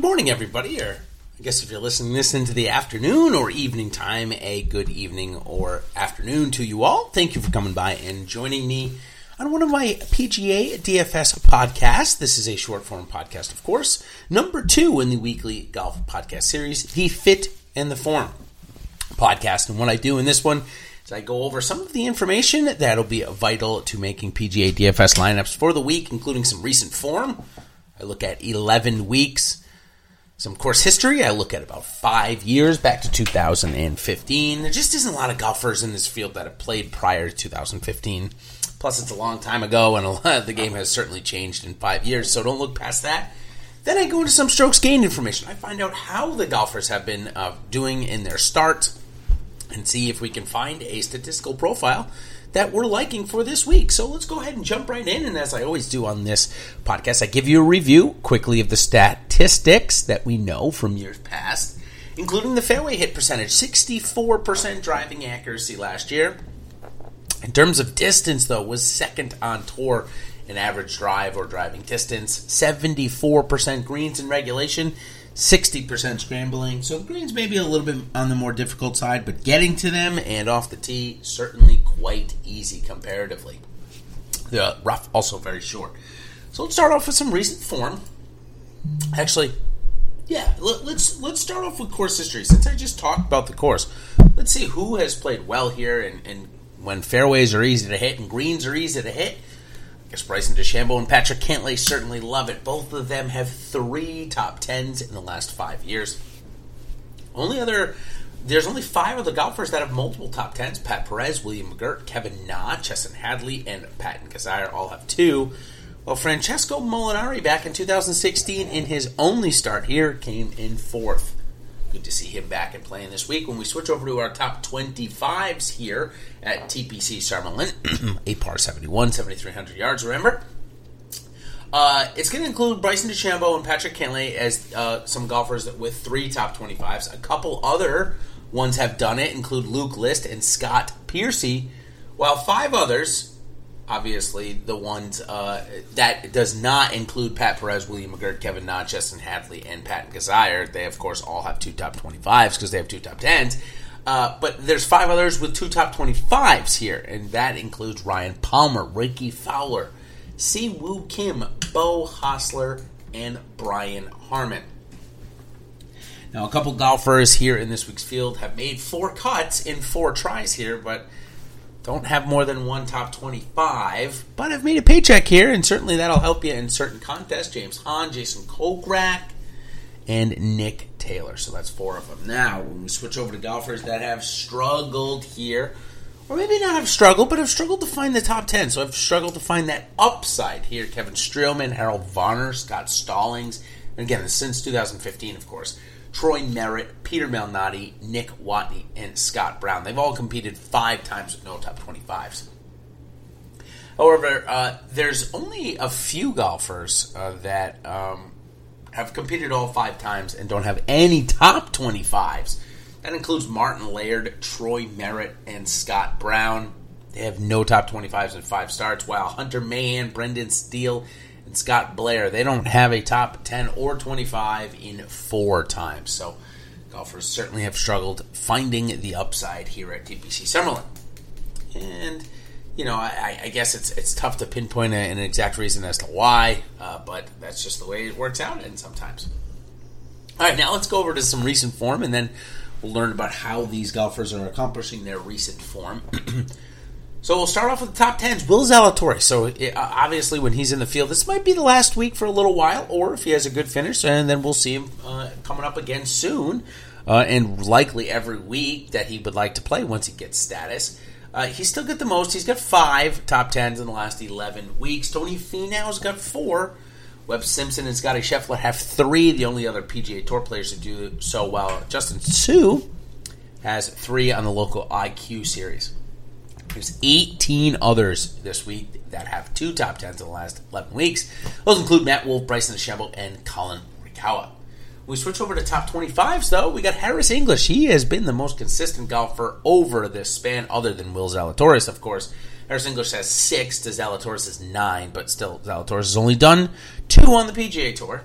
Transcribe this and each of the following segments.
Good morning, everybody. Or I guess if you're listening this into the afternoon or evening time, a good evening or afternoon to you all. Thank you for coming by and joining me on one of my PGA DFS podcasts. This is a short form podcast, of course. Number two in the weekly golf podcast series, The Fit and the Form podcast. And what I do in this one is I go over some of the information that'll be vital to making PGA DFS lineups for the week, including some recent form. I look at 11 weeks some course history. I look at about five years back to 2015. There just isn't a lot of golfers in this field that have played prior to 2015. Plus, it's a long time ago, and a lot of the game has certainly changed in five years. So don't look past that. Then I go into some strokes gained information. I find out how the golfers have been uh, doing in their start, and see if we can find a statistical profile that we're liking for this week. So let's go ahead and jump right in. And as I always do on this podcast, I give you a review quickly of the statistics that we know from years past, including the fairway hit percentage 64% driving accuracy last year. In terms of distance, though, was second on tour in average drive or driving distance, 74% greens in regulation, 60% scrambling. So greens may be a little bit on the more difficult side, but getting to them and off the tee certainly quite easy comparatively. The rough also very short. So let's start off with some recent form. Actually, yeah, let, let's let's start off with course history. Since I just talked about the course, let's see who has played well here and, and when fairways are easy to hit and greens are easy to hit I guess Bryson DeChambeau and Patrick Cantlay certainly love it. Both of them have three top tens in the last five years. Only other, there's only five other golfers that have multiple top tens. Pat Perez, William McGirt, Kevin Na, Chesson Hadley, and Patton Kizzire all have two. While Francesco Molinari back in 2016 in his only start here came in fourth. Good to see him back and playing this week. When we switch over to our top 25s here at TPC Summerlin, a par 71, 7,300 yards, remember? Uh, it's going to include Bryson DeChambeau and Patrick Cantlay as uh, some golfers with three top 25s. A couple other ones have done it, include Luke List and Scott Piercy, while five others obviously the ones uh, that does not include Pat Perez, William McGirt, Kevin Na, Chesson Hadley, and Patton Kizzire. They of course all have two top twenty fives because they have two top tens. Uh, but there's five others with two top twenty fives here, and that includes Ryan Palmer, Rickie Fowler, Si Woo Kim, Beau Hossler, and Brian Harman. Now, a couple golfers here in this week's field have made four cuts in four tries here, but don't have more than one top 25, but I've made a paycheck here, and certainly that'll help you in certain contests. James Hahn, Jason Kokrak, and Nick Taylor. So that's four of them. Now, when we switch over to golfers that have struggled here, or maybe not have struggled, but have struggled to find the top 10. So I've struggled to find that upside here. Kevin Streelman, Harold Varner, Scott Stallings, and again, since 2015, of course. Troy Merritt, Peter Malnati, Nick Watney, and Scott Brown. They've all competed five times with no top 25s. However, uh, there's only a few golfers uh, that um, have competed all five times and don't have any top 25s. That includes Martin Laird, Troy Merritt, and Scott Brown. They have no top 25s in five starts, while Hunter Mahan, Brendan Steele, and Scott Blair, they don't have a top 10 or 25 in four times. So golfers certainly have struggled finding the upside here at TPC Summerlin. And, you know, I, I guess it's it's tough to pinpoint an exact reason as to why, uh, but that's just the way it works out and sometimes. All right, now let's go over to some recent form and then we'll learn about how these golfers are accomplishing their recent form. So we'll start off with the top tens. Will Zalatoris. So uh, obviously, when he's in the field, this might be the last week for a little while, or if he has a good finish, and then we'll see him uh, coming up again soon, uh, and likely every week that he would like to play once he gets status. Uh, he's still got the most. He's got five top tens in the last eleven weeks. Tony Finau's got four. Webb Simpson and Scotty Scheffler have three. The only other PGA Tour players to do so well. Justin Suh has three on the local IQ series. There's 18 others this week that have two top tens in the last 11 weeks. Those include Matt Wolff, Bryson DeChambeau, and Collin Morikawa. We switch over to top 25s, though. We got Harris English. He has been the most consistent golfer over this span, other than Will Zalatoris, of course. Harris English has six to Zalatoris is nine, but still, Zalatoris has only done two on the PGA Tour.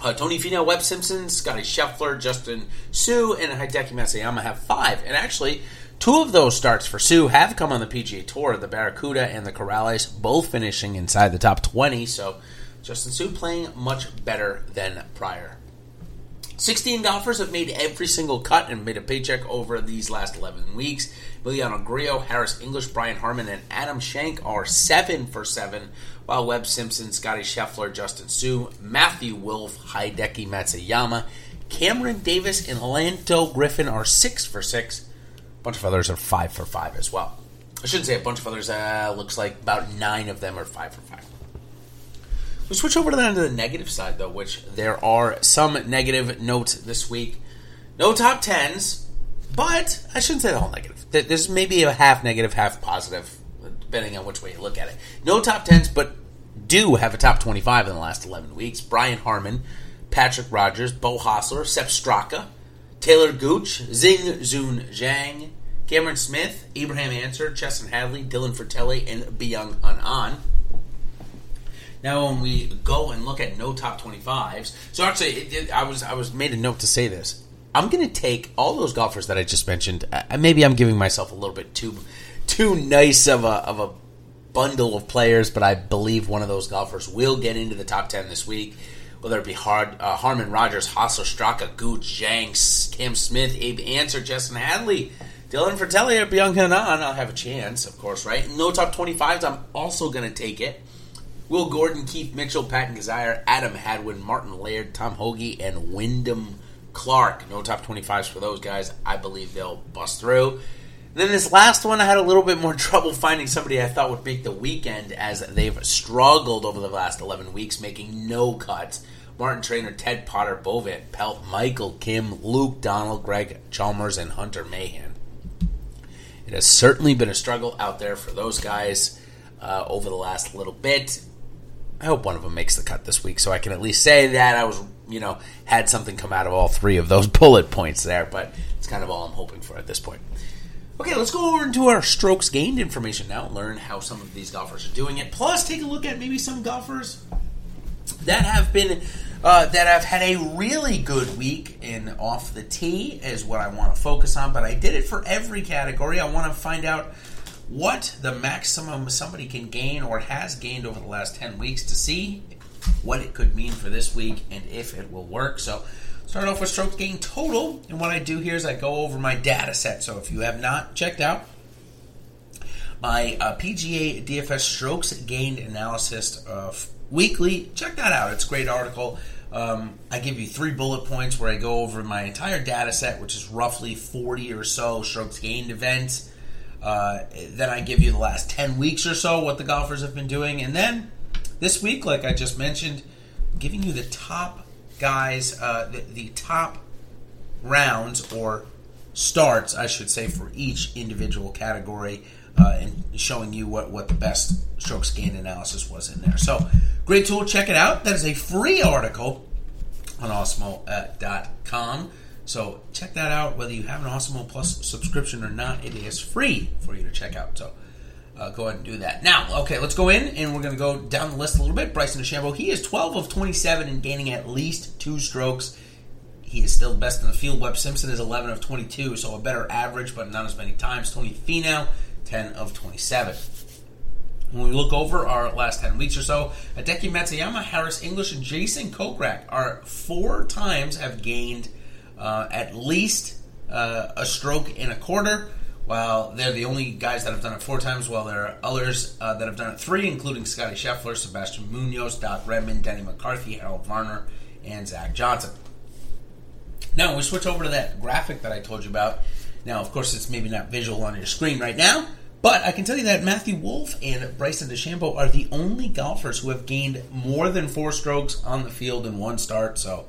Uh, Tony Finau, Webb Simpson, Scotty Scheffler, Justin Suh, and Hideki Matsuyama have five. And actually, two of those starts for Suh have come on the PGA Tour. The Barracuda and the Corales both finishing inside the top 20. So Justin Suh playing much better than prior. 16 golfers have made every single cut and made a paycheck over these last 11 weeks. Emiliano Grillo, Harris English, Brian Harman, and Adam Schenk are 7 for 7, while Webb Simpson, Scotty Scheffler, Justin Suh, Matthew Wolff, Hideki Matsuyama, Cameron Davis, and Lanto Griffin are 6 for 6. Bunch of others are 5 for 5 as well. I shouldn't say a bunch of others, uh, looks like about 9 of them are 5 for 5. We switch over to the, to the negative side, though, which there are some negative notes this week. No top tens, but I shouldn't say the whole negative. There's maybe a half negative, half positive, depending on which way you look at it. No top tens, but do have a top 25 in the last 11 weeks. Brian Harman, Patrick Rodgers, Beau Hossler, Sepp Straka, Taylor Gooch, Xinjun Zhang, Cameron Smith, Abraham Ancer, Chesson Hadley, Dylan Frittelli, and Byung Hun An. Now, when we go and look at no top twenty fives, so actually, it, it, I was I was made a note to say this. I'm going to take all those golfers that I just mentioned. Uh, maybe I'm giving myself a little bit too too nice of a of a bundle of players, but I believe one of those golfers will get into the top ten this week. Whether it be Hard, uh, Harman, Rodgers, Hossler, Straka, Gooch, Zhang, Cam Smith, Abe Ancer, Chesson Hadley, Dylan Frittelli, or Byung Hun I'll have a chance, of course, right? No top 25s, I'm also going to take it. Will Gordon, Keith Mitchell, Patton Kizzire, Adam Hadwin, Martin Laird, Tom Hoge, and Wyndham Clark. No top 25s for those guys. I believe they'll bust through. Then this last one, I had a little bit more trouble finding somebody I thought would make the weekend as they've struggled over the last 11 weeks, making no cuts. Martin Trainer, Ted Potter, Bo Van Pelt, Michael Kim, Luke Donald, Greg Chalmers, and Hunter Mahan. It has certainly been a struggle out there for those guys uh, over the last little bit. I hope one of them makes the cut this week, so I can at least say that I was, you know, had something come out of all three of those bullet points there. But it's kind of all I'm hoping for at this point. Okay, let's go over into our strokes gained information now. Learn how some of these golfers are doing it. Plus, take a look at maybe some golfers that have been uh, that have had a really good week in off the tee is what I want to focus on. But I did it for every category. I want to find out what the maximum somebody can gain or has gained over the last 10 weeks to see what it could mean for this week and if it will work. So, start off with stroke gain total. And what I do here is I go over my data set. So, if you have not checked out my uh, PGA DFS strokes gained analysis uh, weekly, check that out. It's a great article. Um, I give you three bullet points where I go over my entire data set, which is roughly 40 or so strokes gained events uh, then I give you the last 10 weeks or so, what the golfers have been doing. And then this week, like I just mentioned, giving you the top guys, uh, the, the top rounds or starts, I should say, for each individual category. Uh, and showing you what, what the best strokes gained analysis was in there. So, great tool. Check it out. That is a free article on awesemo.com. So check that out. Whether you have an Awesemo Plus subscription or not, it is free for you to check out. So uh, go ahead and do that. Now, okay, let's go in and we're going to go down the list a little bit. Bryson DeChambeau, he is 12 of 27 and gaining at least two strokes. He is still best in the field. Webb Simpson is 11 of 22, so a better average, but not as many times. Tony Finau, 10 of 27. When we look over our last 10 weeks or so, Hideki Matsuyama, Harris English, and Jason Kokrak are four times have gained – uh, at least uh, a stroke in a quarter. While they're the only guys that have done it four times, while there are others uh, that have done it three, including Scotty Scheffler, Sebastian Munoz, Doc Redman, Denny McCarthy, Harold Varner, and Zach Johnson. Now we switch over to that graphic that I told you about. Now, of course, it's maybe not visual on your screen right now, but I can tell you that Matthew Wolff and Bryson DeChambeau are the only golfers who have gained more than four strokes on the field in one start. So,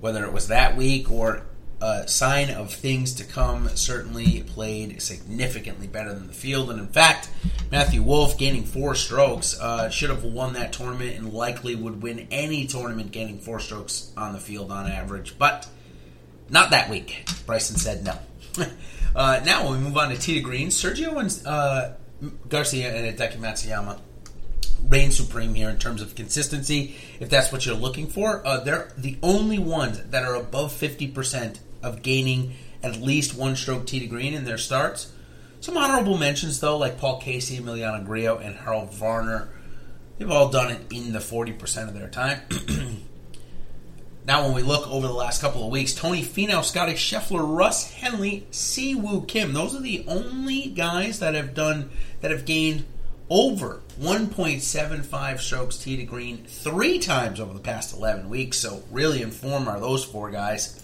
whether it was that week or a sign of things to come. Certainly played significantly better than the field, and in fact, Matthew Wolff gaining four strokes uh, should have won that tournament and likely would win any tournament gaining four strokes on the field on average, but not that week. Bryson said no. uh, now when we move on to to green, Sergio and uh, Garcia and Hideki Matsuyama reign supreme here in terms of consistency. If that's what you're looking for, uh, they're the only ones that are above 50% of gaining at least one stroke tee to green in their starts. Some honorable mentions, though, like Paul Casey, Emiliano Grillo, and Harold Varner. They've all done it in the 40% of their time. now, when we look over the last couple of weeks, Tony Finau, Scotty Scheffler, Russ Henley, Si Woo Kim. Those are the only guys that have done that have gained over 1.75 strokes tee to green three times over the past 11 weeks. So, really inform are those four guys.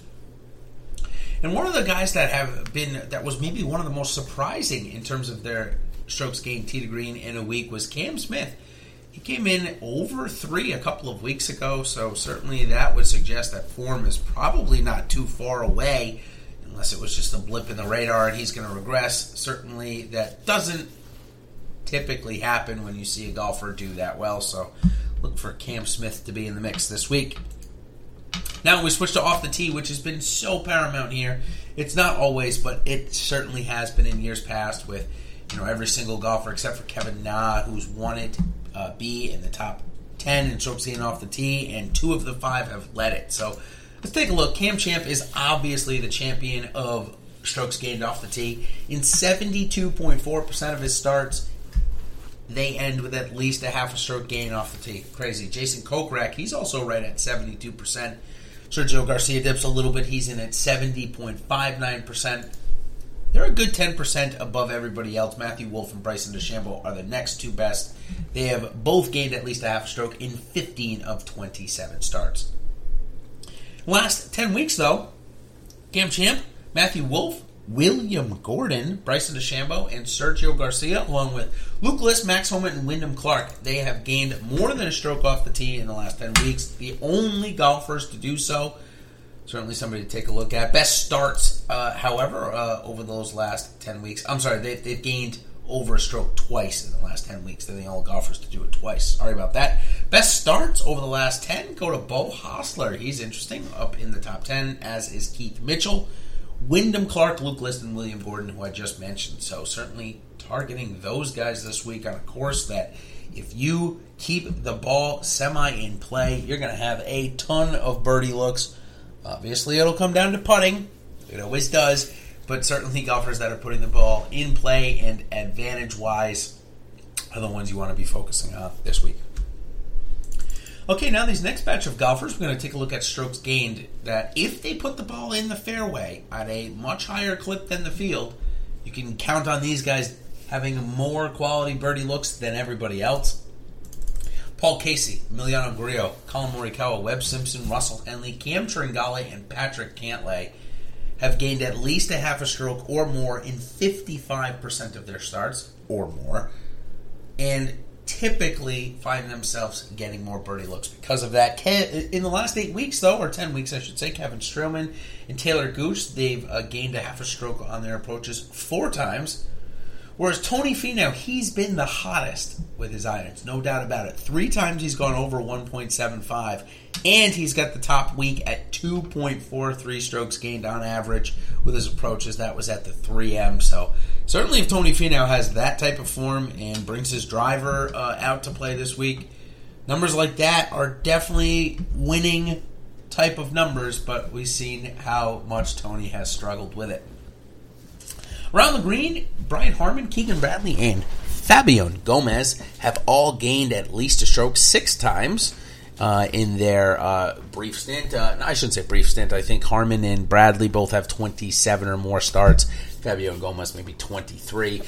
And one of the guys that have been that was maybe one of the most surprising in terms of their strokes gained tee to green in a week was Cam Smith. He came in over three a couple of weeks ago, so certainly that would suggest that form is probably not too far away, unless it was just a blip in the radar and he's going to regress. Certainly that doesn't typically happen when you see a golfer do that well. So look for Cam Smith to be in the mix this week. Now we switch to off the tee, which has been so paramount here. It's not always, but it certainly has been in years past with you know every single golfer except for Kevin Na, who's won it, uh, be in the top ten in strokes gained off the tee, and two of the five have led it. So let's take a look. Cam Champ is obviously the champion of strokes gained off the tee. In 72.4% of his starts, they end with at least a half a stroke gain off the tee. Crazy. Jason Kokrak, he's also right at 72%. Sergio Garcia dips a little bit. He's in at 70.59%. They're a good 10% above everybody else. Matthew Wolff and Bryson DeChambeau are the next two best. They have both gained at least a half stroke in 15 of 27 starts. Last 10 weeks, though, Cam Champ, Matthew Wolff, William Gordon, Bryson DeChambeau, and Sergio Garcia, along with Luke List, Max Homa, and Wyndham Clark. They have gained more than a stroke off the tee in the last 10 weeks. The only golfers to do so. Certainly somebody to take a look at. Best starts, uh, however, uh, over those last 10 weeks. I'm sorry, they, they've gained over a stroke twice in the last 10 weeks. They're the only golfers to do it twice. Sorry about that. Best starts over the last 10 go to Beau Hossler. He's interesting, up in the top 10, as is Keith Mitchell. Wyndham Clark, Luke List, and William Gordon, who I just mentioned. So certainly targeting those guys this week on a course that if you keep the ball semi in play, you're going to have a ton of birdie looks. Obviously, it'll come down to putting. It always does. But certainly, golfers that are putting the ball in play and advantage wise are the ones you want to be focusing on this week. Okay, now these next batch of golfers, we're going to take a look at strokes gained. That if they put the ball in the fairway at a much higher clip than the field, you can count on these guys having more quality birdie looks than everybody else. Paul Casey, Emiliano Grillo, Collin Morikawa, Webb Simpson, Russell Henley, Cam Tringale, and Patrick Cantlay have gained at least a half a stroke or more in 55% of their starts or more. And typically find themselves getting more birdie looks because of that. In the last eight weeks, though, or ten weeks, I should say, Kevin Streelman and Taylor Gooch, they've uh, gained a half a stroke on their approaches four times. Whereas Tony Finau, he's been the hottest with his irons, no doubt about it. Three times he's gone over 1.75, and he's got the top week at 2.43 strokes gained on average with his approaches. That was at the 3M. So certainly, if Tony Finau has that type of form and brings his driver uh, out to play this week, numbers like that are definitely winning type of numbers. But we've seen how much Tony has struggled with it. Around the green, Brian Harman, Keegan Bradley, and Fabian Gomez have all gained at least a stroke six times. Uh, in their uh, brief stint. Uh, I shouldn't say brief stint. I think Harman and Bradley both have 27 or more starts. Fabio Gomez maybe 23.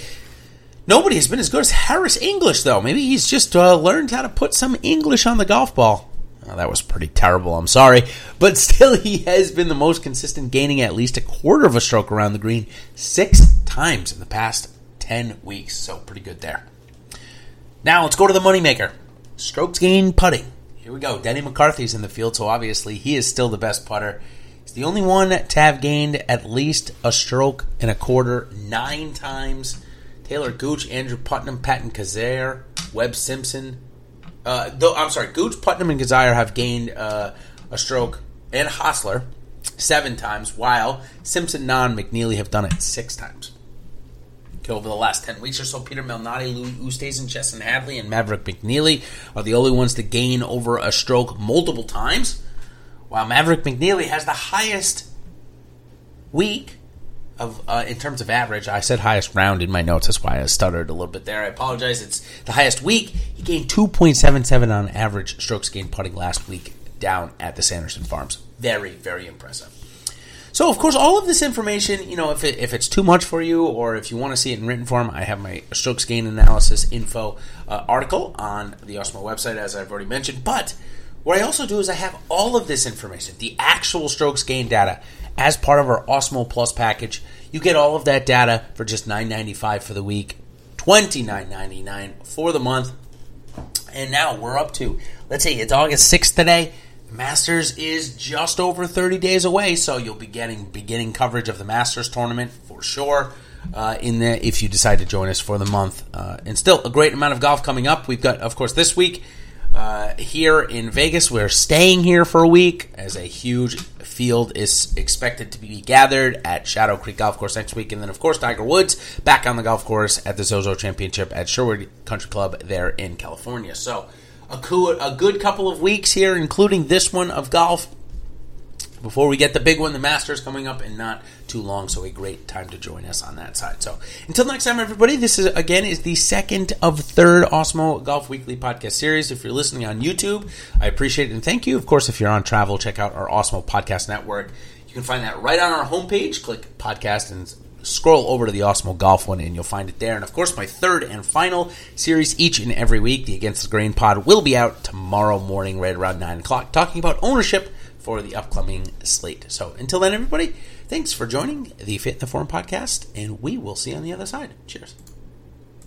Nobody has been as good as Harris English, though. Maybe he's just uh, learned how to put some English on the golf ball. Oh, that was pretty terrible. I'm sorry. But still, he has been the most consistent, gaining at least a quarter of a stroke around the green six times in the past 10 weeks. So, pretty good there. Now, let's go to the moneymaker strokes gained putting. Here we go. Denny McCarthy's in the field, so obviously he is still the best putter. The only one to have gained at least a stroke and a quarter nine times. Taylor Gooch, Andrew Putnam, Patton Kizzire, Webb Simpson, uh, though I'm sorry, Gooch, Putnam, and Kizzire have gained uh, a stroke, and Hossler seven times, while Simpson, Non, McNealy have done it six times. over the last 10 weeks or so, Peter Malnati, Louis Oosthuizen, Chesson Hadley, and Maverick McNealy are the only ones to gain over a stroke multiple times, while Maverick McNealy has the highest week of uh, in terms of average. I said highest round in my notes. That's why I stuttered a little bit there. I apologize. It's the highest week. He gained 2.77 on average strokes gained putting last week down at the Sanderson Farms. Very, very impressive. So, of course, all of this information, you know, if, it, if it's too much for you or if you want to see it in written form, I have my strokes gain analysis info uh, article on the Awesemo website, as I've already mentioned. But what I also do is I have all of this information, the actual strokes gain data, as part of our Awesemo Plus package. You get all of that data for just $9.95 for the week, $29.99 for the month. And now we're up to, let's see, it's August 6th today. Masters is just over 30 days away, so you'll be getting beginning coverage of the Masters tournament for sure. Uh, in there, if you decide to join us for the month, uh, and still a great amount of golf coming up. We've got, of course, this week uh, here in Vegas. We're staying here for a week as a huge field is expected to be gathered at Shadow Creek Golf Course next week, and then, of course, Tiger Woods back on the golf course at the Zozo Championship at Sherwood Country Club there in California. So a, co- a good couple of weeks here, including this one of golf, before we get the big one, the Masters coming up in not too long. So a great time to join us on that side. So until next time, everybody, this is again is the second of third Awesemo Golf Weekly podcast series. If you're listening on YouTube, I appreciate it and thank you. Of course, if you're on travel, check out our Awesemo Podcast Network. You can find that right on our homepage. Click podcast and scroll over to the Awesemo Golf one and you'll find it there. And of course, my third and final series each and every week, the Against the Grain pod, will be out tomorrow morning right around 9 o'clock, talking about ownership for the upcoming slate. So until then, everybody, thanks for joining the Fit in the Form podcast, and we will see you on the other side. Cheers.